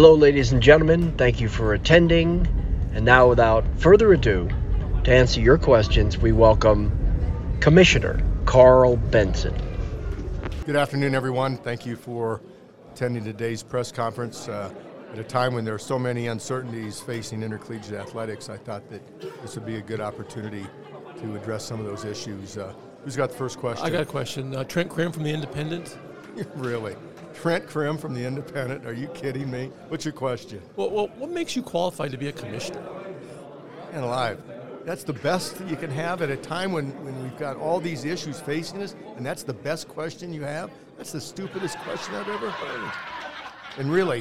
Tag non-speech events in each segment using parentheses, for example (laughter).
Hello, ladies and gentlemen. Thank you for attending. And now, without further ado, to answer your questions, we welcome Commissioner Karl Benson. Good afternoon, everyone. Thank you for attending today's press conference. Uh, at a time when there are so many uncertainties facing intercollegiate athletics, I thought that this would be a good opportunity to address some of those issues. Uh, who's got the first question? I got a question. Uh, Trent Crimm from The Independent. (laughs) really? Trent Crimm from The Independent? Are you kidding me? What's your question? Well, well, what makes you qualified to be a commissioner? And alive. That's the best that you can have at a time when, when we've got all these issues facing us, and that's the best question you have? That's the stupidest question I've ever heard. And really,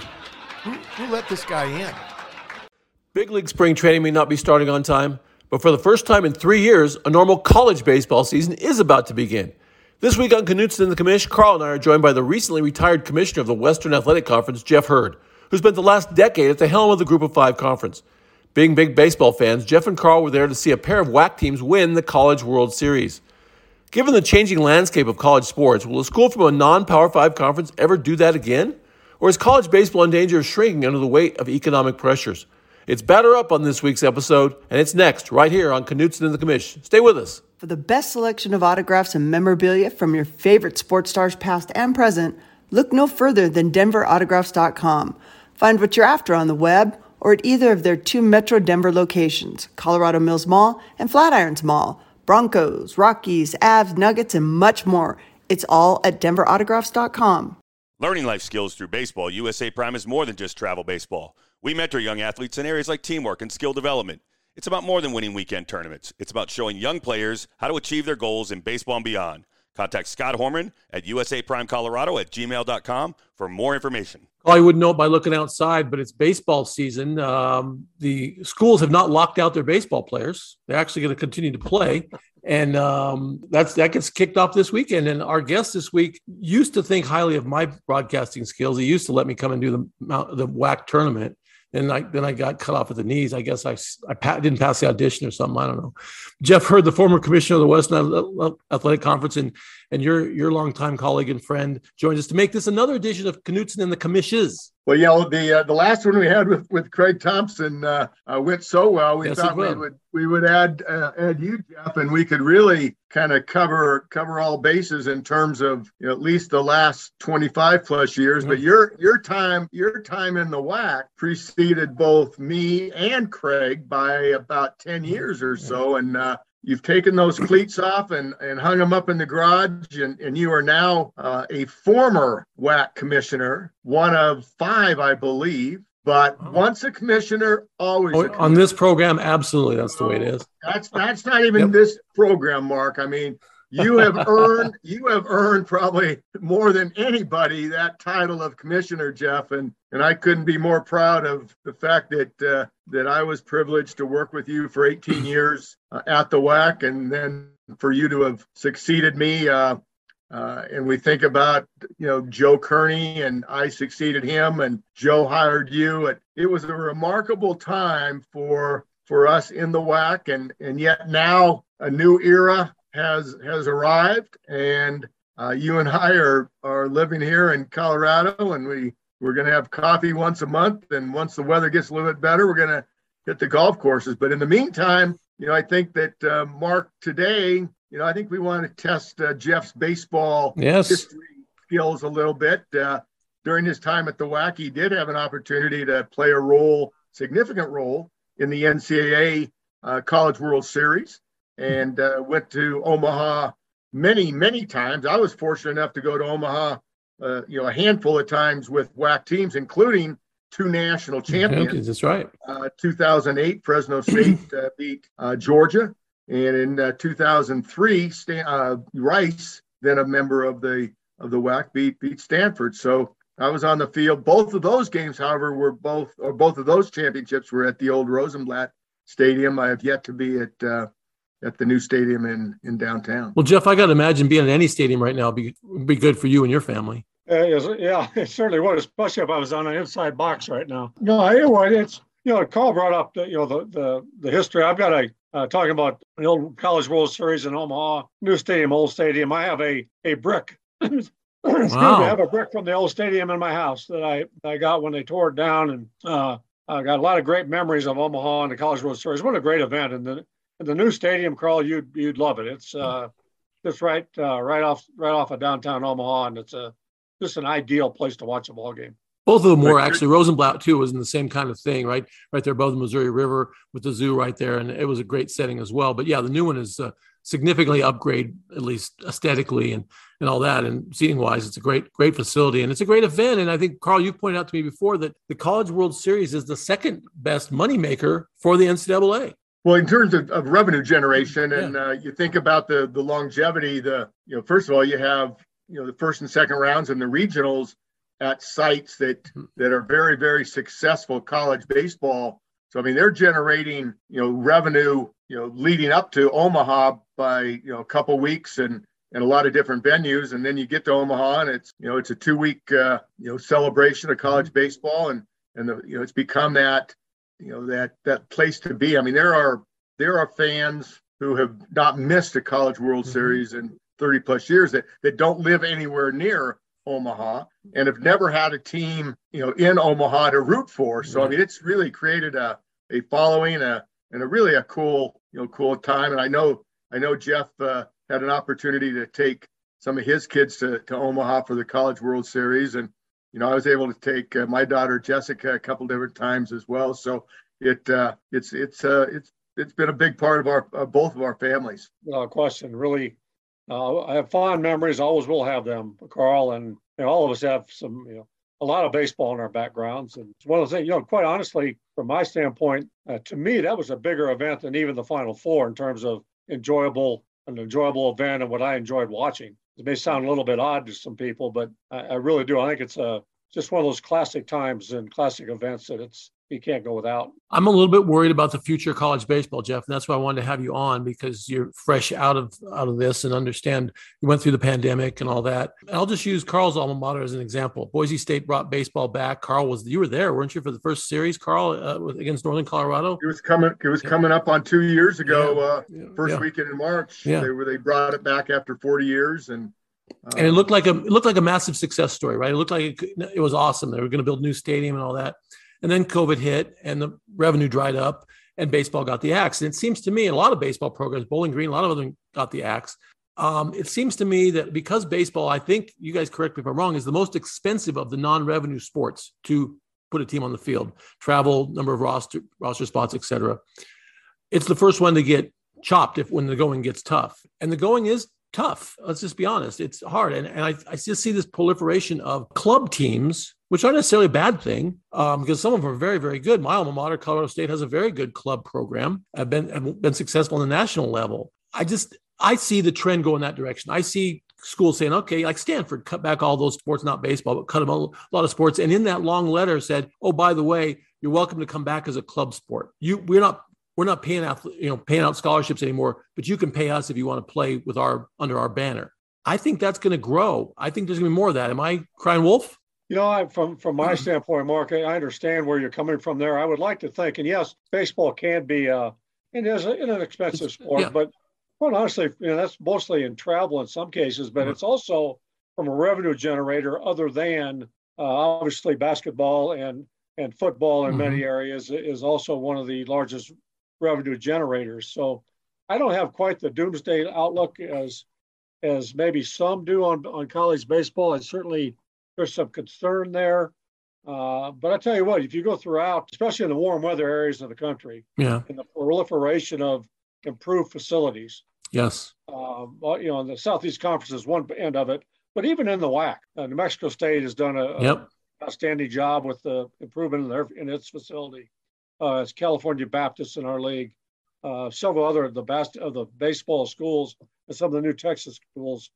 who, who let this guy in? Big league spring training may not be starting on time, but for the first time in three years, a normal college baseball season is about to begin. This week on Knutson and the Commish, Karl and I are joined by the recently retired commissioner of the Western Athletic Conference, Jeff Hurd, who spent the last decade at the helm of the Group of Five Conference. Being big baseball fans, Jeff and Karl were there to see a pair of WAC teams win the College World Series. Given the changing landscape of college sports, will a school from a non Power 5 conference ever do that again? Or is college baseball in danger of shrinking under the weight of economic pressures? It's Batter Up on this week's episode, and it's next, right here on Knutson and the Commish. Stay with us. For the best selection of autographs and memorabilia from your favorite sports stars, past and present, look no further than DenverAutographs.com. Find what you're after on the web or at either of their two Metro Denver locations, Colorado Mills Mall and Flatirons Mall. Broncos, Rockies, Avs, Nuggets, and much more. It's all at DenverAutographs.com. Learning life skills through baseball, USA Prime is more than just travel baseball. We mentor young athletes in areas like teamwork and skill development. It's about more than winning weekend tournaments. It's about showing young players how to achieve their goals in baseball and beyond. Contact Scott Horman at usaprimecolorado at gmail.com for more information. I wouldn't know by looking outside, but it's baseball season. Um, the schools have not locked out their baseball players. They're actually going to continue to play, and um, that's that gets kicked off this weekend. And our guest this week used to think highly of my broadcasting skills. He used to let me come and do the the WAC tournament, and I, then I got cut off at the knees. I guess I, I didn't pass the audition or something. I don't know. Jeff Hurd, the former commissioner of the Western Athletic Conference, and and your your longtime colleague and friend, joins us to make this another edition of Knutson and the Commishes. Well, yeah, the uh, the last one we had with, with Craig Thompson uh, uh, went so well. We yes, thought we would we would add uh, add you, Jeff, and we could really kind of cover cover all bases in terms of you know, at least the last 25 plus years. Mm-hmm. But your your time your time in the WAC preceded both me and Craig by about 10 years or so, and uh, you've taken those cleats off and, and hung them up in the garage, and, and you are now uh, a former WAC commissioner, one of five, I believe. But oh. once a commissioner, always oh, a commissioner. on this program. Absolutely, that's the way it is. That's that's not even yep. this program, Mark. I mean, you have earned you have earned probably more than anybody that title of commissioner jeff and and i couldn't be more proud of the fact that uh, that i was privileged to work with you for 18 (clears throat) years uh, at the wac and then for you to have succeeded me uh, uh, and we think about you know joe kearney and i succeeded him and joe hired you. It, it was a remarkable time for for us in the wac and and yet now a new era has has arrived, and uh, you and I are are living here in Colorado, and we we're going to have coffee once a month, and once the weather gets a little bit better, we're going to hit the golf courses. But in the meantime, you know, I think that uh, Mark today, you know, I think we want to test uh, Jeff's baseball yes. history skills a little bit. Uh, during his time at the WAC, he did have an opportunity to play a role, significant role, in the NCAA uh, College World Series and uh, went to Omaha many, many times. I was fortunate enough to go to Omaha, uh, you know, a handful of times with WAC teams, including two national champions. That's right. Uh, 2008, Fresno State (clears throat) uh, beat uh, Georgia, and in uh, 2003, Stan- Rice, then a member of the of the WAC, beat beat Stanford. So. I was on the field. Both of those games, however, were both, or both of those championships were at the old Rosenblatt Stadium. I have yet to be at at the new stadium in in downtown. Well, Jeff, I got to imagine being in any stadium right now be be good for you and your family. Uh, yeah, (laughs) it certainly would, especially if I was on an inside box right now. No, anyway, it's you know, Karl brought up the, you know the the, the history. I've got a uh, talking about the old College World Series in Omaha, new stadium, old stadium. I have a a brick (coughs) excuse wow. me, I have a brick from the old stadium in my house that I I got when they tore it down, and uh, I got a lot of great memories of Omaha and the College World Series. What a great event! And the and the new stadium, Karl, you'd you'd love it. It's uh, just right uh, right off right off of downtown Omaha, and it's a just an ideal place to watch a ball game. Both of them were actually Rosenblatt too was in the same kind of thing, right? Right there above the Missouri River with the zoo right there, and it was a great setting as well. But yeah, the new one is uh, significantly upgrade, at least aesthetically and and all that, and seating wise, it's a great great facility and it's a great event. And I think Karl, you've pointed out to me before that the College World Series is the second best moneymaker for the NCAA. Well, in terms of, of revenue generation, and yeah. uh, you think about the the longevity, the you know, first of all, you have you know the first and second rounds and the regionals at sites that hmm. that are very very successful college baseball. So I mean, they're generating you know revenue you know leading up to Omaha by you know a couple weeks and and a lot of different venues, and then you get to Omaha and it's you know it's a two week uh, you know celebration of college hmm. baseball and and the you know it's become that you know that that place to be. I mean, there are there are fans who have not missed a College World mm-hmm. Series in 30 plus years that that don't live anywhere near Omaha and have never had a team you know in Omaha to root for. So I mean, it's really created a a following a and a really a cool you know cool time. And I know I know Jeff uh, had an opportunity to take some of his kids to, to Omaha for the College World Series and you know, I was able to take uh, my daughter Jessica a couple different times as well. So it uh, it's it's uh, it's it's been a big part of our uh, both of our families. No question, really. Uh, I have fond memories. Always will have them, Karl, and you know, all of us have some, you know, a lot of baseball in our backgrounds. And it's one of the things, you know, quite honestly, from my standpoint, uh, to me, that was a bigger event than even the Final Four in terms of enjoyable, an enjoyable event and what I enjoyed watching. It may sound a little bit odd to some people, but I, I really do. I think it's a just one of those classic times and classic events that it's you can't go without. I'm a little bit worried about the future of college baseball, Jeff, and that's why I wanted to have you on because you're fresh out of out of this and understand you went through the pandemic and all that. And I'll just use Karl's alma mater as an example. Boise State brought baseball back. Karl was you were there, weren't you, for the first series, Karl, uh, against Northern Colorado? It was coming. It was coming up on two years ago. Uh, yeah. First yeah. weekend in March. Yeah. They were they brought it back after 40 years and and it looked like a it looked like a massive success story, right? It looked like it, it was awesome. They were going to build a new stadium and all that, and then COVID hit, and the revenue dried up, and baseball got the axe. And it seems to me, a lot of baseball programs, Bowling Green, a lot of them got the axe. Um, it seems to me that because baseball, I think you guys correct me if I'm wrong, is the most expensive of the non-revenue sports to put a team on the field, travel, number of roster roster spots, etc. It's the first one to get chopped if when the going gets tough, and the going is tough. Let's just be honest. It's hard. And, and I, I just see this proliferation of club teams, which aren't necessarily a bad thing um, because some of them are very, very good. My alma mater, Colorado State, has a very good club program, have been, have been successful on the national level. I just, I see the trend go in that direction. I see schools saying, okay, like Stanford, cut back all those sports, not baseball, but cut them a lot of sports. And in that long letter said, oh, by the way, you're welcome to come back as a club sport. You, we're not we're not paying out, you know, paying out scholarships anymore, but you can pay us if you want to play with our under our banner. I think that's going to grow. I think there's going to be more of that. Am I crying wolf? You know, I, from from my standpoint, Mark, I understand where you're coming from there. I would like to think, and yes, baseball can be uh, it is a, an expensive sport, yeah. but well, honestly, you know, that's mostly in travel in some cases, but mm-hmm. it's also from a revenue generator other than uh, obviously basketball and and football in mm-hmm. many areas is also one of the largest revenue generators. So I don't have quite the doomsday outlook as as maybe some do on, on college baseball. And certainly there's some concern there. Uh, but I tell you what, if you go throughout, especially in the warm weather areas of the country, yeah, and the proliferation of improved facilities, yes, um, you know, the Southeast Conference is one end of it, but even in the WAC, uh, New Mexico State has done a, yep. a outstanding job with the improvement in their in its facility uh, as California Baptists in our league, uh, several other of the best of the baseball schools, and some of the new Texas schools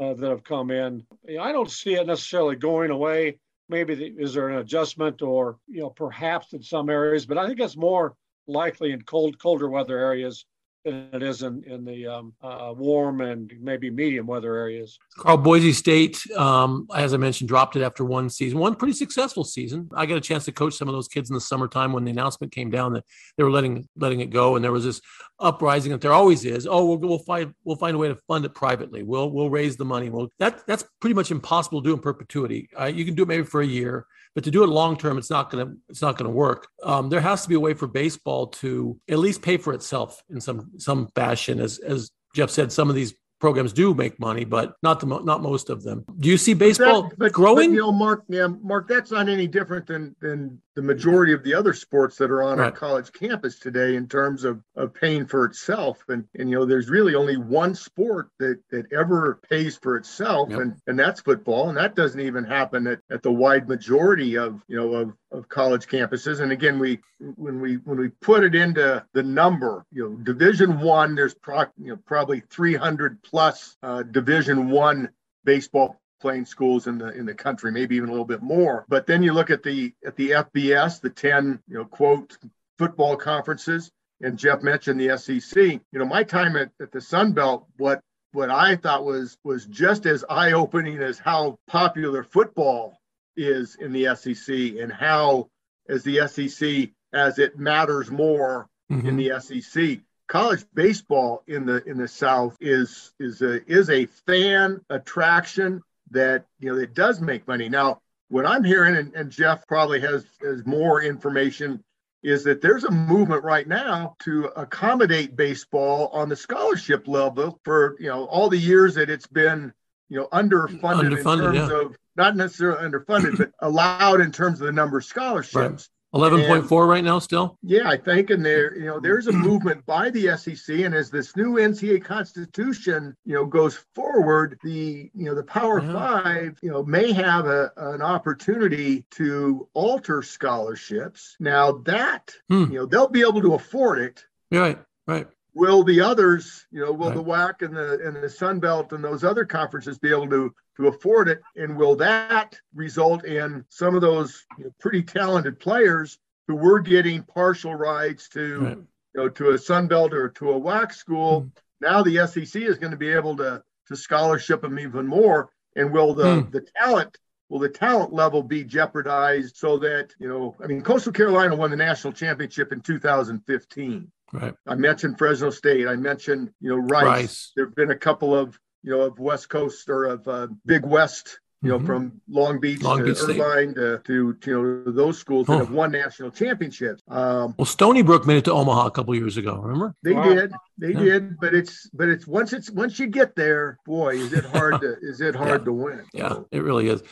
uh, that have come in. I don't see it necessarily going away. Maybe the, is there an adjustment, or you know, perhaps in some areas, but I think it's more likely in cold, colder weather areas than it is in in the um, uh, warm and maybe medium weather areas. Karl Boise State, um, as I mentioned, dropped it after one season, one pretty successful season. I got a chance to coach some of those kids in the summertime when the announcement came down that they were letting letting it go, and there was this uprising that there always is. Oh, we'll, we'll find we'll find a way to fund it privately. We'll we'll raise the money. Well, that that's pretty much impossible to do in perpetuity. Uh, you can do it maybe for a year, but to do it long term, it's not gonna it's not gonna work. Um, there has to be a way for baseball to at least pay for itself in some some fashion. As as Jeff said, some of these programs do make money, but not the not most of them. Do you see baseball but, but growing? But, you know, Mark, yeah, Mark, that's not any different than than the majority of the other sports that are on right. a college campus today in terms of, of paying for itself. And and you know, there's really only one sport that that ever pays for itself, yep. and and that's football. And that doesn't even happen at, at the wide majority of you know of of college campuses. And again, we when we when we put it into the number, you know, Division One, there's pro, you know probably 300 plus uh, Division One baseball playing schools in the in the country, maybe even a little bit more. But then you look at the at the FBS, the 10 you know quote football conferences, and Jeff mentioned the SEC. You know, my time at, at the Sun Belt, what what I thought was was just as eye opening as how popular football is in the SEC and how, as the SEC, as it matters more mm-hmm. in the SEC. College baseball in the in the South is is a is a fan attraction that you know it does make money. Now, what I'm hearing, and, and Jeff probably has has more information, is that there's a movement right now to accommodate baseball on the scholarship level for you know all the years that it's been you know underfunded, underfunded in terms yeah. of not necessarily underfunded, but allowed in terms of the number of scholarships. Right. Eleven point four right now, still. Yeah, I think, and there, you know, there's a movement by the SEC, and as this new NCAA Constitution, you know, goes forward, the, you know, the Power yeah. Five, you know, may have a, an opportunity to alter scholarships. Now that, hmm. you know, they'll be able to afford it. Right, right will the others, you know, will right. the WAC and the and the Sun Belt and those other conferences be able to to afford it? And will that result in some of those you know, pretty talented players who were getting partial rides to right. you know to a Sun Belt or to a WAC school? Mm. Now the SEC is going to be able to to scholarship them even more. And will the mm. the talent will the talent level be jeopardized so that you know i mean coastal carolina won the national championship in 2015 Right. I mentioned Fresno State. I mentioned, you know, Rice. Rice. There have been a couple of, you know, of West Coast or of uh, Big West, you know, mm-hmm. from Long Beach Long to Beach Irvine to, to, to, you know, those schools that have won national championships. Um, well, Stony Brook made it to Omaha a couple years ago. Remember? They wow. did. They yeah. did. But it's, but it's once it's once you get there, boy, is it hard (laughs) to is it hard yeah. to win? Yeah, it really is.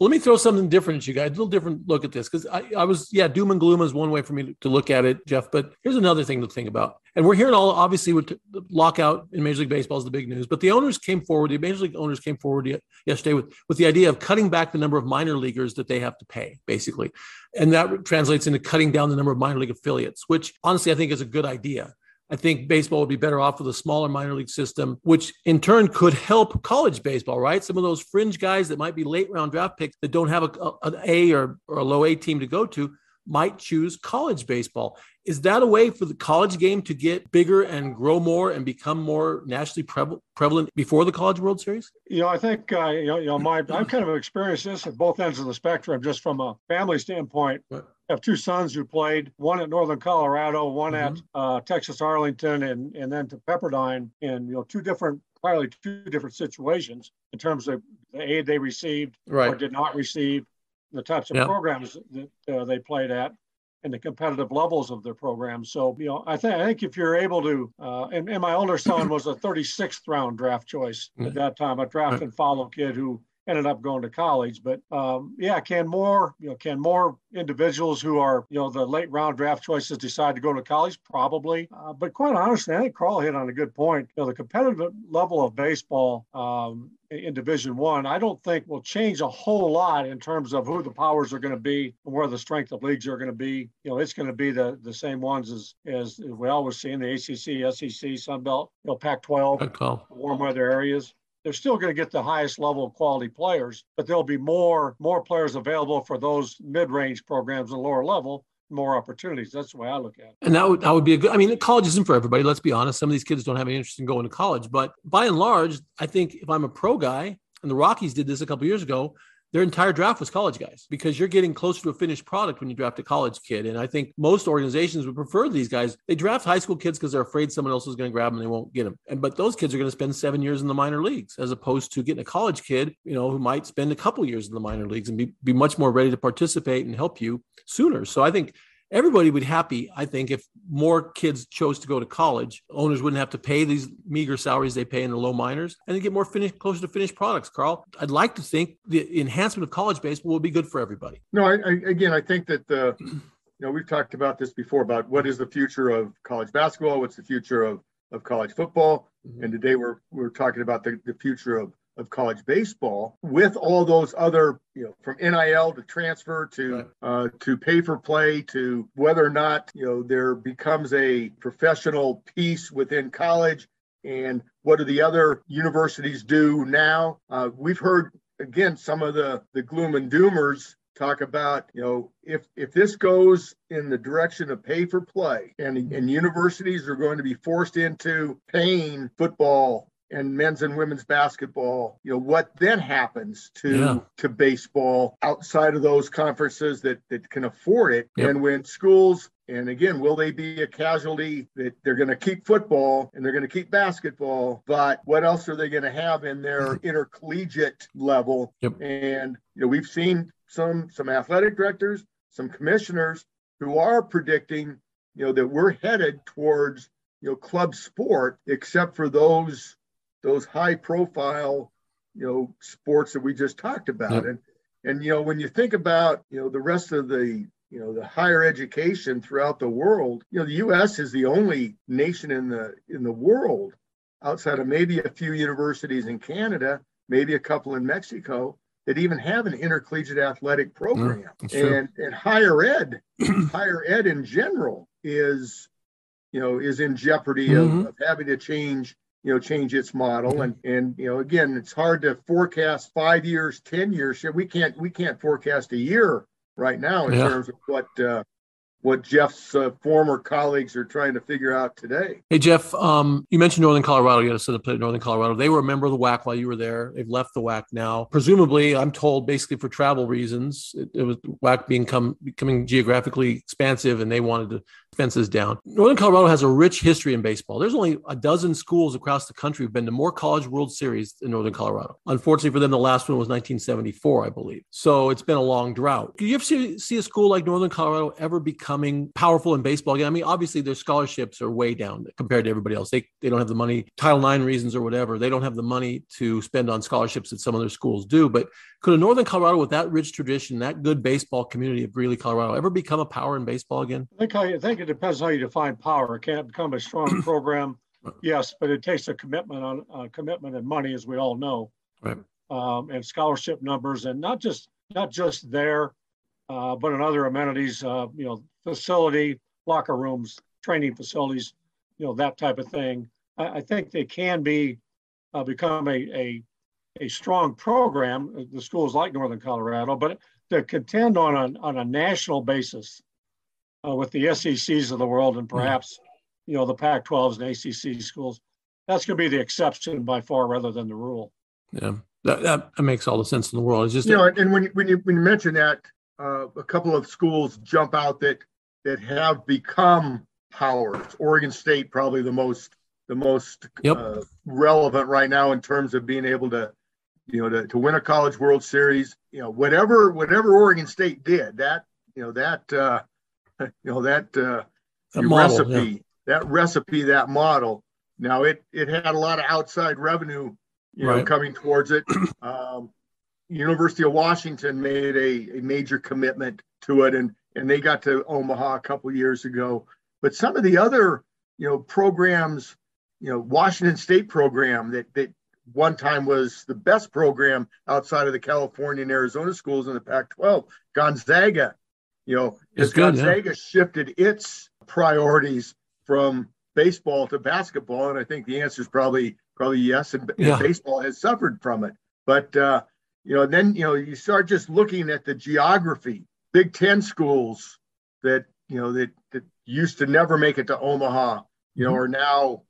Let me throw something different at you guys, a little different look at this because I, I was, yeah, doom and gloom is one way for me to look at it, Jeff. But here's another thing to think about. And we're hearing all, obviously, with the lockout in Major League Baseball is the big news. But the owners came forward, the Major League owners came forward yesterday with, with the idea of cutting back the number of minor leaguers that they have to pay, basically. And that translates into cutting down the number of minor league affiliates, which honestly I think is a good idea. I think baseball would be better off with a smaller minor league system, which in turn could help college baseball, right? Some of those fringe guys that might be late round draft picks that don't have a, a, an A or, or a low A team to go to might choose college baseball. Is that a way for the college game to get bigger and grow more and become more nationally prevalent before the College World Series? You know, I think uh, you, know, you know, my I've kind of experienced this at both ends of the spectrum, just from a family standpoint. I have two sons who played, one at Northern Colorado, one mm-hmm. at uh, Texas Arlington, and and then to Pepperdine, in you know two different, entirely two different situations in terms of the aid they received right. or did not receive the types of yep. programs that uh, they played at and the competitive levels of their programs. So, you know, I think I think if you're able to, uh, and, and my older son was a 36th round draft choice at that time, a draft and follow kid who ended up going to college. But um, yeah, can more, you know, can more individuals who are, you know, the late round draft choices decide to go to college? Probably. Uh, but quite honestly, I think Karl hit on a good point. You know, the competitive level of baseball um, in Division One, I, I don't think will change a whole lot in terms of who the powers are going to be and where the strength of leagues are going to be. You know, it's going to be the the same ones as as we always see in the ACC, SEC, Sun Belt, you know, Pac-12, Pac-12. warm weather areas they're still going to get the highest level of quality players, but there'll be more more players available for those mid-range programs and lower level more opportunities. That's the way I look at it. And that would, that would be a good, I mean, college isn't for everybody. Let's be honest. Some of these kids don't have any interest in going to college, but by and large, I think if I'm a pro guy and the Rockies did this a couple years ago, their entire draft was college guys because you're getting closer to a finished product when you draft a college kid. And I think most organizations would prefer these guys. They draft high school kids because they're afraid someone else is going to grab them and they won't get them. And but those kids are going to spend seven years in the minor leagues as opposed to getting a college kid, you know, who might spend a couple years in the minor leagues and be, be much more ready to participate and help you sooner. So I think everybody would be happy, I think, if more kids chose to go to college. Owners wouldn't have to pay these meager salaries they pay in the low minors and they get more finished, closer to finished products. Karl, I'd like to think the enhancement of college baseball will be good for everybody. No, I, I, again, I think that the, you know, we've talked about this before about what is the future of college basketball, what's the future of, of college football, mm-hmm. and today we're we're talking about the, the future of of college baseball with all those other, you know, from NIL to transfer to right. uh, to pay for play to whether or not you know there becomes a professional piece within college and what do the other universities do now? Uh, we've heard again some of the the gloom and doomers talk about you know if if this goes in the direction of pay for play and and universities are going to be forced into paying football and men's and women's basketball you know what then happens to yeah. to baseball outside of those conferences that that can afford it yep. and when schools and again, will they be a casualty that they're going to keep football and they're going to keep basketball, but what else are they going to have in their mm-hmm. intercollegiate level? Yep. And you know, we've seen some some athletic directors, some commissioners who are predicting, you know, that we're headed towards you know club sport, except for those those high profile, you know, sports that we just talked about. Yep. And and you know, when you think about, you know, the rest of the you know the higher education throughout the world you know the us is the only nation in the in the world outside of maybe a few universities in canada maybe a couple in mexico that even have an intercollegiate athletic program mm, and and higher ed (clears throat) higher ed in general is you know is in jeopardy mm-hmm. of, of having to change you know change its model and and you know again it's hard to forecast five years ten years we can't we can't forecast a year right now in yeah. terms of what uh, what Jeff's uh, former colleagues are trying to figure out today. Hey, Jeff, um, you mentioned Northern Colorado. You had a that played Northern Colorado. They were a member of the WAC while you were there. They've left the WAC now. Presumably, I'm told basically for travel reasons, it, it was WAC being come, becoming geographically expansive and they wanted to fences down. Northern Colorado has a rich history in baseball. There's only a dozen schools across the country who've been to more college World Series in Northern Colorado. Unfortunately for them, the last one was 1974, I believe. So it's been a long drought. Do you ever see, see a school like Northern Colorado ever becoming powerful in baseball again? I mean, obviously their scholarships are way down compared to everybody else. They, they don't have the money, Title IX reasons or whatever. They don't have the money to spend on scholarships that some other schools do. But could a Northern Colorado with that rich tradition, that good baseball community of Greeley, Colorado, ever become a power in baseball again? I think, I think depends how you define power. It can't become a strong (clears throat) program, yes, but it takes a commitment on uh, commitment and money, as we all know, right. um, and scholarship numbers, and not just not just there, uh, but in other amenities. Uh, you know, facility, locker rooms, training facilities, you know, that type of thing. I, I think they can be uh, become a, a a strong program. The schools like Northern Colorado, but to contend on a, on a national basis uh, with the SECs of the world and perhaps, you know, the Pac 12s and ACC schools, that's going to be the exception by far rather than the rule. Yeah, that, that makes all the sense in the world. It's just, you know, and when you, when you, when you mention that, uh, a couple of schools jump out that, that have become powers. Oregon State, probably the most the most yep. uh, relevant right now in terms of being able to you know, to, to win a college World Series, you know, whatever whatever Oregon State did, that you know that uh, (laughs) you know that uh, model, recipe, yeah. that recipe, that model. Now it it had a lot of outside revenue, you know, right. coming towards it. (clears throat) Um, University of Washington made a, a major commitment to it, and and they got to Omaha a couple years ago. But some of the other you know programs, you know, Washington State program that that one time was the best program outside of the California and Arizona schools in the Pac 12. Gonzaga, you know, as Gonzaga yeah. shifted its priorities from baseball to basketball. And I think the answer is probably probably yes. And, yeah. and baseball has suffered from it. But, uh, you know, then, you know, you start just looking at the geography, Big Ten schools that you know, that, that used to never make it to Omaha, you know, mm-hmm. are now,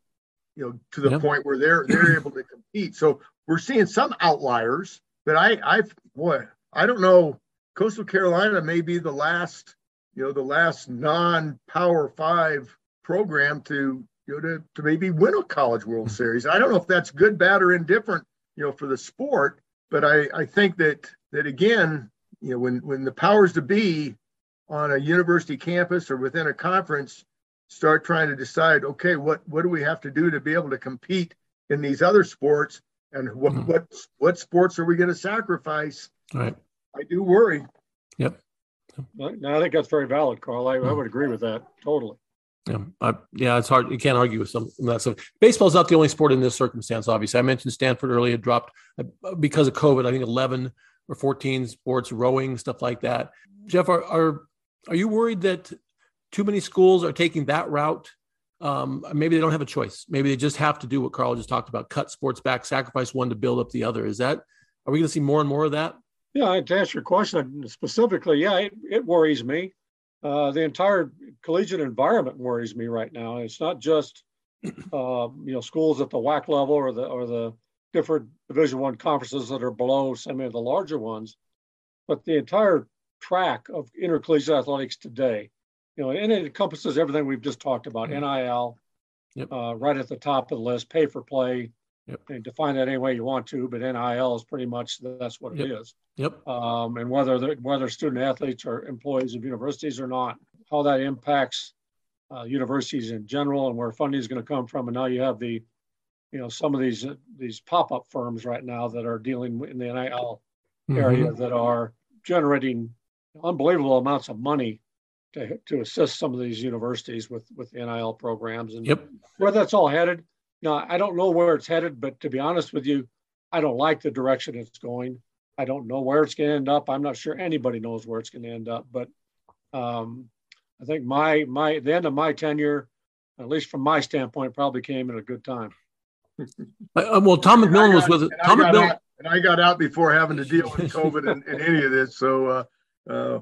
you know, to the yep. point where they're they're able to compete. So we're seeing some outliers, but I I've boy, I don't know. Coastal Carolina may be the last, you know, the last non-power five program to you know to, to maybe win a college world series. I don't know if that's good, bad, or indifferent, you know, for the sport, but I, I think that that again, you know, when when the powers to be on a university campus or within a conference start trying to decide, okay, what what do we have to do to be able to compete in these other sports, and what mm-hmm. what what sports are we going to sacrifice? Right. I do worry. Yep. No, I think that's very valid, Karl. I, I would agree with that totally. Yeah, I, yeah, it's hard. You can't argue with some of that stuff. Baseball's not the only sport in this circumstance. Obviously, I mentioned Stanford earlier dropped uh, because of COVID. I think eleven or fourteen sports, rowing, stuff like that. Jeff, are are, are you worried that too many schools are taking that route? Um, maybe they don't have a choice. Maybe they just have to do what Karl just talked about: cut sports back, sacrifice one to build up the other. Is that? Are we going to see more and more of that? Yeah, to answer your question specifically, yeah, it, it worries me. Uh, the entire collegiate environment worries me right now. It's not just (clears throat) uh, you know schools at the WAC level or the or the different Division One conferences that are below some of the larger ones, but the entire track of intercollegiate athletics today. You know, and it encompasses everything we've just talked about: mm-hmm. NIL, yep. uh, right at the top of the list, pay for play, Yep. And define that any way you want to, but NIL is pretty much that's what it yep. is. Yep. Um, and whether whether student athletes are employees of universities or not, how that impacts uh, universities in general and where funding is going to come from. And now you have the, you know, some of these uh, these pop up firms right now that are dealing in the NIL mm-hmm. area that are generating unbelievable amounts of money to, to assist some of these universities with with NIL programs and yep. where that's all headed now, I don't know where it's headed, but to be honest with you, I don't like the direction it's going. I don't know where it's going to end up. I'm not sure anybody knows where it's going to end up, but um, I think my my the end of my tenure, at least from my standpoint, probably came at a good time. Uh, well, Tom McMillan was with it. Tom McMillan, and I got out before having to deal with COVID and, and, any of this, so uh, uh,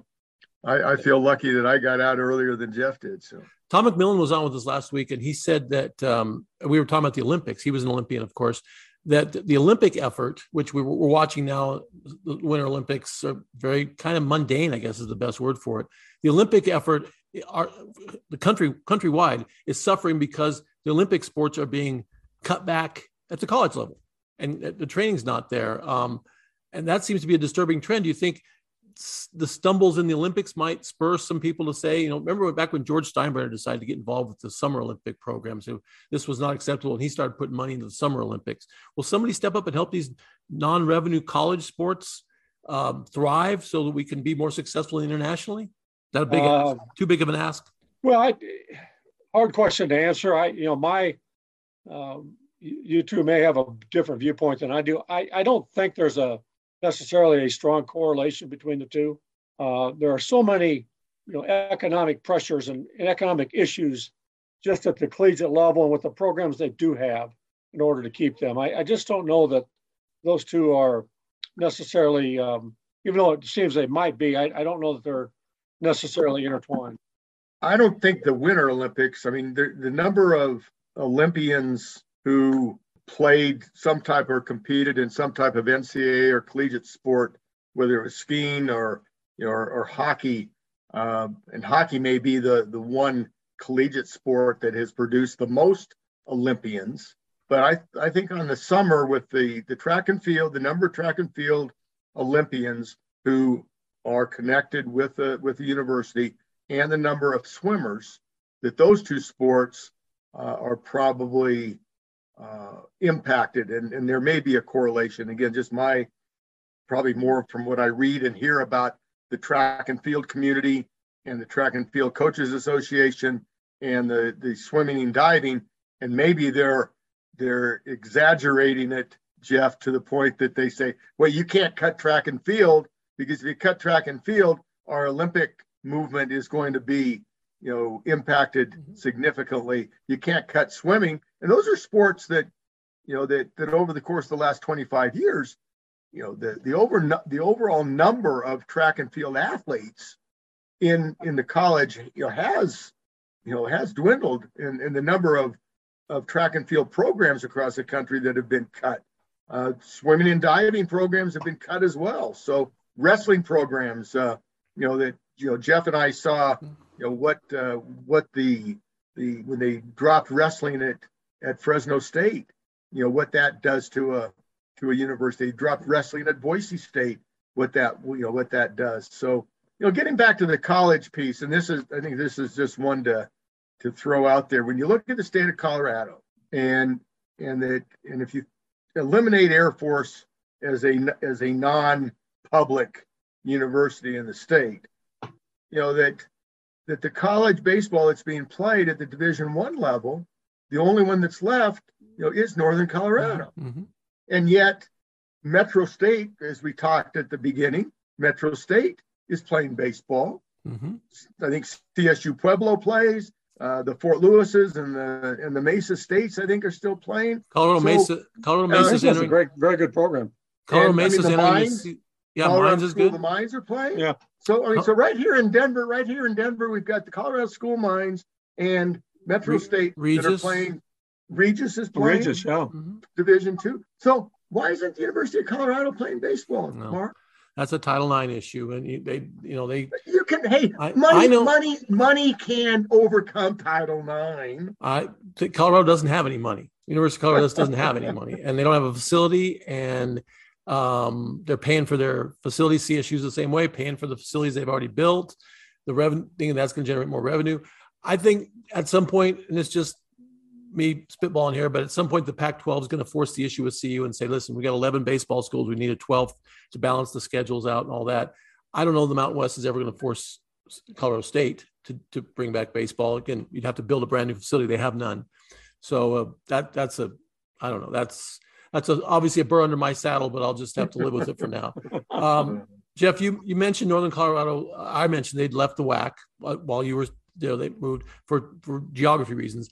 I, I, feel lucky that I got out earlier than Jeff did. So Tom McMillan was on with us last week, and he said that um, we were talking about the Olympics. He was an Olympian, of course. That the Olympic effort, which we we're watching now, the Winter Olympics are very kind of mundane, I guess is the best word for it. The Olympic effort, are, the country countrywide is suffering because the Olympic sports are being cut back at the college level, and the training's not there. Um, and that seems to be a disturbing trend. Do you think the stumbles in the Olympics might spur some people to say, you know, remember back when George Steinbrenner decided to get involved with the Summer Olympic program, so this was not acceptable, and he started putting money into the Summer Olympics. Will somebody step up and help these non-revenue college sports um, thrive so that we can be more successful internationally? Is that a big, uh, too big of an ask? Well, I, hard question to answer. I, you know, my, um, you two may have a different viewpoint than I do. I, I don't think there's a necessarily a strong correlation between the two. Uh, there are so many, you know, economic pressures and, and, economic issues just at the collegiate level and with the programs they do have in order to keep them. I, I just don't know that those two are necessarily, um, even though it seems they might be, I, I don't know that they're necessarily intertwined. I don't think the Winter Olympics, I mean, the, the number of Olympians who played some type or competed in some type of NCAA or collegiate sport, whether it was skiing or you know, or, or hockey. Uh, and hockey may be the the one collegiate sport that has produced the most Olympians. But I I think on the summer with the the track and field, the number of track and field Olympians who are connected with the with the university and the number of swimmers, that those two sports uh, are probably uh, impacted, and, and there may be a correlation. Again, just my probably more from what I read and hear about the track and field community and the track and field coaches association and the the swimming and diving, and maybe they're they're exaggerating it, Jeff, to the point that they say, well, you can't cut track and field because if you cut track and field, our Olympic movement is going to be you know impacted mm-hmm. significantly. You can't cut swimming, and those are sports that you know that that over the course of the last 25 years, you know the the over the overall number of track and field athletes in in the college, you know, has you know has dwindled in, in the number of of track and field programs across the country that have been cut. Uh, swimming and diving programs have been cut as well. So wrestling programs, uh, you know, that you know Jeff and I saw, you know, what uh, what the the when they dropped wrestling at at Fresno State, you know, what that does to a to a university. They dropped wrestling at Boise State, what that you know what that does. So you know, getting back to the college piece, and this is I think this is just one to to throw out there. When you look at the state of Colorado, and and that and if you eliminate Air Force as a as a non-public university in the state, you know that that the college baseball that's being played at the Division One level, the only one that's left, you know, is Northern Colorado, mm-hmm. and yet Metro State, as we talked at the beginning, Metro State is playing baseball. Mm-hmm. I think CSU Pueblo plays. Uh, the Fort Lewis's and the and the Mesa States, I think, are still playing. Colorado so, Mesa, Colorado Mesa's uh, a great, very good program. Colorado and, Mesa's I mean, mines, yeah, Colorado mines is good. The mines are playing. Yeah. So I mean, so right here in Denver, right here in Denver, we've got the Colorado School Mines and Metro Re- State Regis. that are playing. Regis is playing. Regis, yeah. Mm-hmm. Division two. So why isn't the University of Colorado playing baseball, no. Mark? That's a Title IX issue, and you, they, you know, they. You can, hey, I, money, I know, money, money can overcome Title IX. I Colorado doesn't have any money. University of Colorado doesn't have any money, and they don't have a facility, and um, they're paying for their facility. CSU's the same way, paying for the facilities they've already built. The revenue, thinking that's going to generate more revenue. I think at some point, and it's just me spitballing here, but at some point the Pac-12 is going to force the issue with CU and say, listen, we got 11 baseball schools, we need a 12th to balance the schedules out and all that. I don't know the Mountain West is ever going to force Colorado State to, to bring back baseball. Again, you'd have to build a brand new facility. They have none. So uh, that that's a I don't know. That's that's a, obviously a burr under my saddle, but I'll just have to live with it for now. (laughs) Um, Jeff, you you mentioned Northern Colorado. I mentioned they'd left the WAC while you were there. They moved for for geography reasons.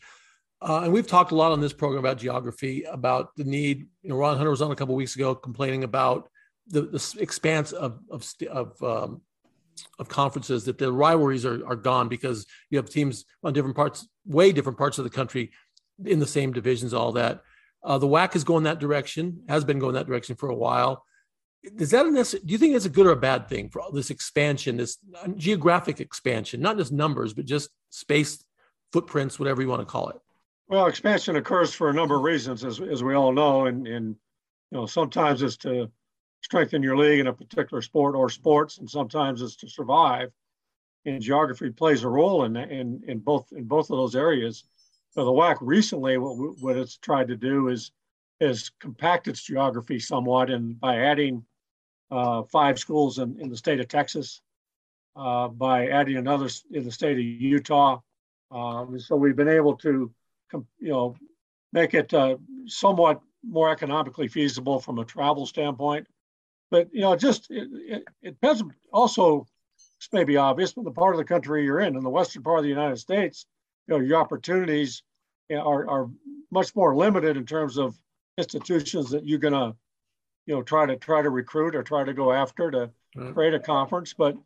Uh, and we've talked a lot on this program about geography, about the need. You know, Ron Hunter was on a couple weeks ago complaining about the, the expanse of of of, um, of conferences that the rivalries are, are gone because you have teams on different parts, way different parts of the country, in the same divisions. All that. Uh, the WAC is going that direction. Has been going that direction for a while. Is that a do you think that's a good or a bad thing for all this expansion, this geographic expansion, not just numbers, but just space footprints, whatever you want to call it? Well, expansion occurs for a number of reasons, as, as we all know, and, and you know sometimes it's to strengthen your league in a particular sport or sports, and sometimes it's to survive. And geography plays a role in in, in both in both of those areas. So the WAC recently, what what it's tried to do is is compact its geography somewhat, and by adding uh, five schools in, in the state of Texas, uh, by adding another in the state of Utah. Um, so we've been able to you know, make it uh, somewhat more economically feasible from a travel standpoint. But you know, just it, it, it depends. Also, this may be obvious, but the part of the country you're in, in the western part of the United States, you know, your opportunities are are much more limited in terms of institutions that you're gonna, you know, try to try to recruit or try to go after to create a conference. But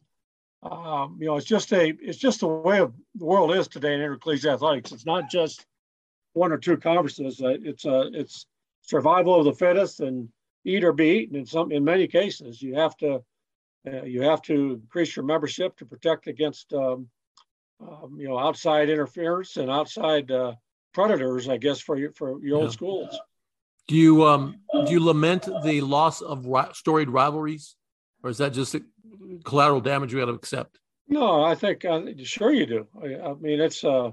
um, you know, it's just a it's just the way of the world is today in intercollegiate athletics. It's not just one or two conferences. Uh, it's a uh, it's survival of the fittest and eat or be eaten. In some in many cases, you have to uh, you have to increase your membership to protect against um, um, you know outside interference and outside uh, predators. I guess for your for your yeah. old schools. Do you um do you lament the loss of ri- storied rivalries, or is that just collateral damage we got to accept? No, I think uh, sure you do. I, I mean, it's uh,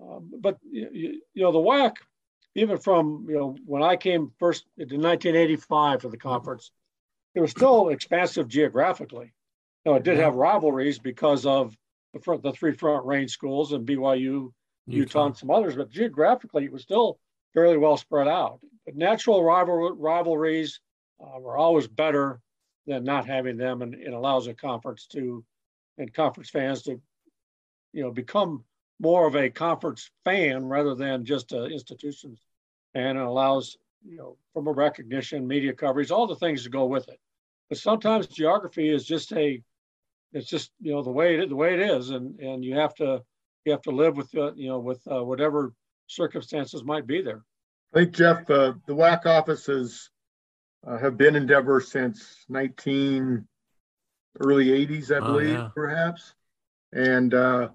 um, but you, you, know the WAC, even from you know when I came first in 1985 for the conference, it was still expansive geographically. You know, it did have rivalries because of the, front, the three Front Range schools and BYU, Utah. Utah, and some others, but geographically it was still fairly well spread out. But natural rival, rivalries uh, were always better than not having them, and it allows a conference to and conference fans to you know become more of a conference fan rather than just an institutions and it allows you know from a recognition media coverage all the things to go with it. But sometimes geography is just a it's just you know the way it the way it is, and and you have to you have to live with uh, you know with uh, whatever circumstances might be there. I think Jeff, uh, the WAC offices uh, have been in Denver since 19 early 80s, I believe, oh, yeah. perhaps, and uh,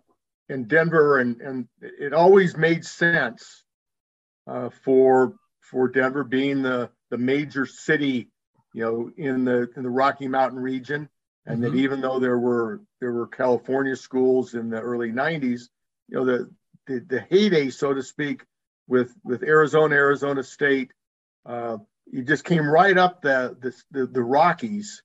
in Denver, and and it always made sense uh, for for Denver being the the major city, you know, in the in the Rocky Mountain region, and mm-hmm. that even though there were there were California schools in the early 90s, you know, the the, the heyday, so to speak, with with Arizona, Arizona State, uh, you just came right up the, the the Rockies,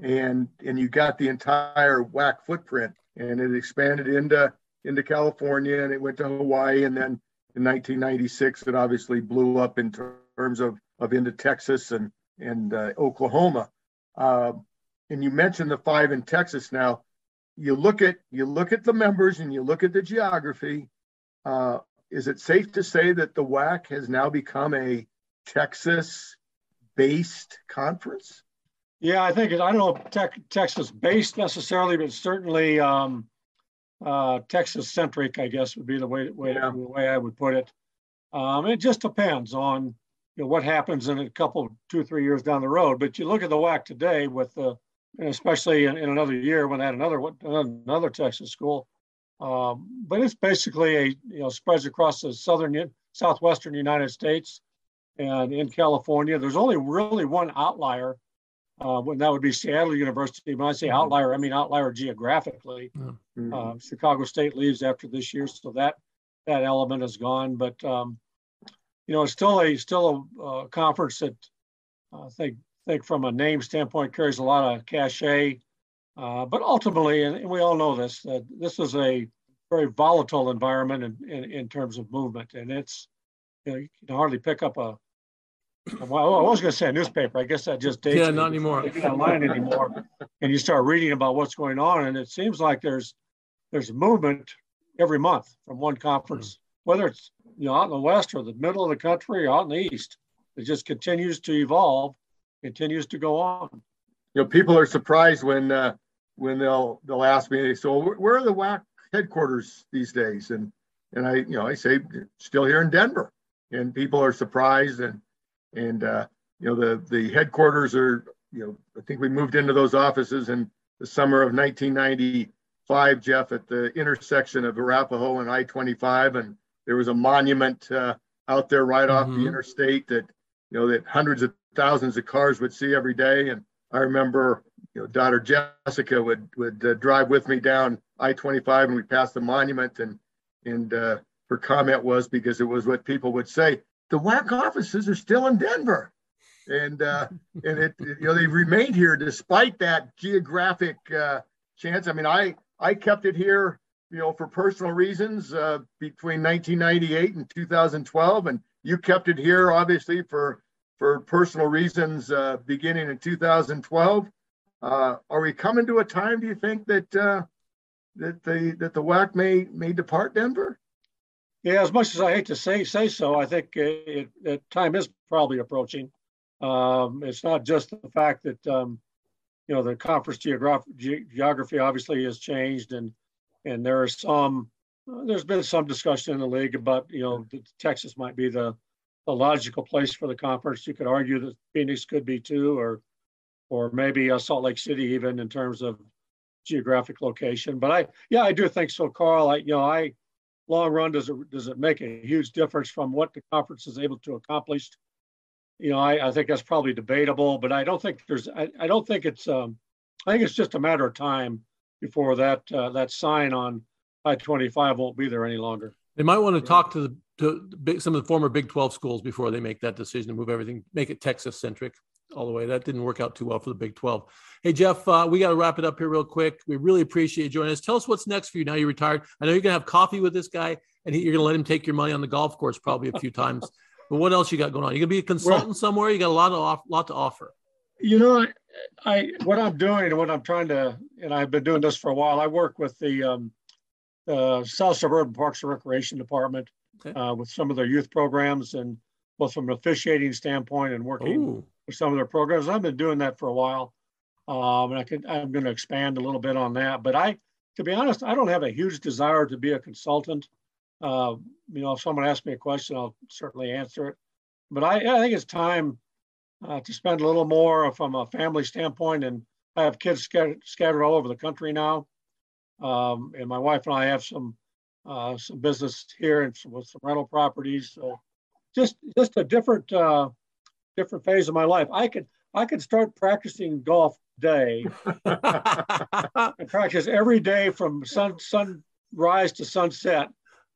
and and you got the entire WAC footprint, and it expanded into into California, and it went to Hawaii, and then in 1996, it obviously blew up in terms of of into Texas and and uh, Oklahoma. Uh, and you mentioned the five in Texas. Now, you look at you look at the members and you look at the geography. Uh, is it safe to say that the WAC has now become a Texas-based conference? Yeah, I think I don't know tech, Texas-based necessarily, but certainly um, uh, Texas-centric. I guess would be the way way, yeah. the way I would put it. Um, it just depends on you know, what happens in a couple, two, three years down the road. But you look at the WAC today with the, especially in, in another year when they had another another Texas school. Um, but it's basically a you know spreads across the southern southwestern United States and in California. There's only really one outlier, uh, when that would be Seattle University. When I say mm-hmm. outlier, I mean outlier geographically. Mm-hmm. Uh, Chicago State leaves after this year, so that that element is gone. But um, you know, it's still a still a uh, conference that I think think from a name standpoint carries a lot of cachet. Uh, but ultimately, and we all know this, that this is a very volatile environment in, in, in terms of movement, and it's you, know, you can hardly pick up a. Well, I was going to say a newspaper. I guess that just dates. Yeah, not anymore. Not online anymore. and you start reading about what's going on, and it seems like there's there's movement every month from one conference, mm-hmm. whether it's you know, out in the west or the middle of the country or out in the east. It just continues to evolve, continues to go on. You know, people are surprised when uh, when they'll they'll ask me, so where are the WAC headquarters these days? And and I you know I say still here in Denver, and people are surprised and and uh, you know the the headquarters are you know I think we moved into those offices in the summer of 1995, Jeff, at the intersection of Arapahoe and I-25, and there was a monument uh, out there right off mm-hmm. the interstate that you know that hundreds of thousands of cars would see every day. And I remember, you know, daughter Jessica would would uh, drive with me down I-25, and we passed the monument, and and uh, her comment was because it was what people would say: the WAC offices are still in Denver, and uh, (laughs) and it, you know they've remained here despite that geographic uh, chance. I mean, I I kept it here you know, for personal reasons uh, between 1998 and 2012, and you kept it here, obviously, for for personal reasons uh, beginning in 2012. Uh, are we coming to a time? Do you think that uh, that the that the WAC may may depart Denver? Yeah, as much as I hate to say say so, I think it, it time is probably approaching. Um, it's not just the fact that um, you know the conference geography geography obviously has changed and and there are some. Uh, there's been some discussion in the league about you know Texas might be the the logical place for the conference. You could argue that Phoenix could be too, or or maybe uh, Salt Lake City even in terms of geographic location. But I yeah I do think so, Karl. I you know I long run does it does it make a huge difference from what the conference is able to accomplish? You know I, I think that's probably debatable, but I don't think there's I, I don't think it's um I think it's just a matter of time before that uh, that sign on I-25 won't be there any longer. They might want to talk to the to big, some of the former Big 12 schools before they make that decision to move everything, make it Texas centric all the way. That didn't work out too well for the Big 12. Hey Jeff, uh, we got to wrap it up here real quick. We really appreciate you joining us. Tell us what's next for you now you're retired. I know you're gonna have coffee with this guy, and he, you're gonna let him take your money on the golf course probably a few (laughs) times. But what else you got going on? You're gonna be a consultant well, somewhere? You got a lot of off, lot to offer. You know, I what I'm doing and what I'm trying to, and I've been doing this for a while. I work with the um, the South Suburban Parks and Recreation Department okay. uh, with some of their youth programs, and both from an officiating standpoint and working Ooh. with some of their programs. I've been doing that for a while, um, and I could I'm going to expand a little bit on that. But I, to be honest, I don't have a huge desire to be a consultant. Uh, you know, if someone asks me a question, I'll certainly answer it. But I, I think it's time uh, to spend a little more from a family standpoint. And I have kids scattered, scattered all over the country now. Um, and my wife and I have some uh, some business here and some, with some rental properties. So just just a different uh, different phase of my life. I could I could start practicing golf day (laughs) and practice every day from sun sunrise to sunset,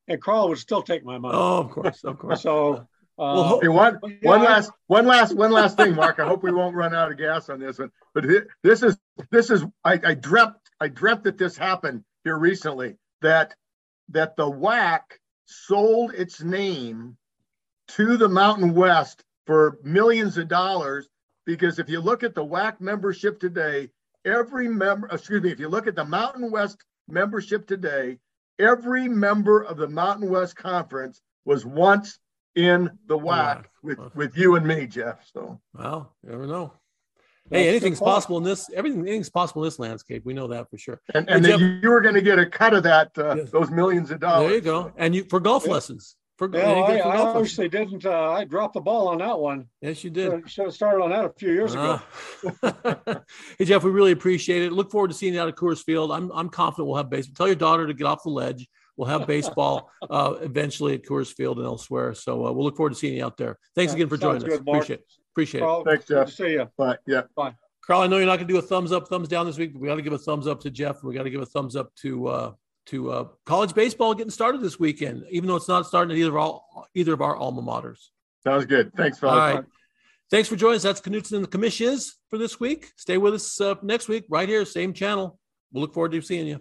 and Karl would still take my money. Oh, of course, of course. So. Uh, hey, one, yeah, one last, one last, one last thing, Mark. I hope we won't run out of gas on this one. But this is, this is, I, I dreamt, I dreamt that this happened here recently. That, that the WAC sold its name to the Mountain West for millions of dollars because if you look at the WAC membership today, every member, excuse me, if you look at the Mountain West membership today, every member of the Mountain West Conference was once in the WAC with, with you and me, Jeff. So, well, you never know. Hey, anything's possible in this. Everything, anything's possible in this landscape. We know that for sure. And, and hey, Jeff, you were going to get a cut of that, uh, yes. those millions of dollars. There you go. And you for golf yeah. lessons. For, yeah, I, I obviously didn't. Uh, I dropped the ball on that one. Yes, you did. Should have started on that a few years uh, ago. (laughs) hey Jeff, we really appreciate it. Look forward to seeing you out at Coors Field. I'm I'm confident we'll have baseball. Tell your daughter to get off the ledge. We'll have baseball uh, eventually at Coors Field and elsewhere. So uh, we'll look forward to seeing you out there. Thanks yeah, again for joining us. Appreciate it. Appreciate Karl, it. Thanks, Jeff. see you. Bye. Yeah. Bye. Karl, I know you're not going to do a thumbs up, thumbs down this week, but we got to give a thumbs up to Jeff. We got to give a thumbs up to uh, to uh, college baseball getting started this weekend, even though it's not starting at either of our either of our alma maters. Sounds good. Thanks, fellas. All right. Thanks for joining us. That's Knutson and the commissions for this week. Stay with us uh, next week, right here, same channel. We'll look forward to seeing you.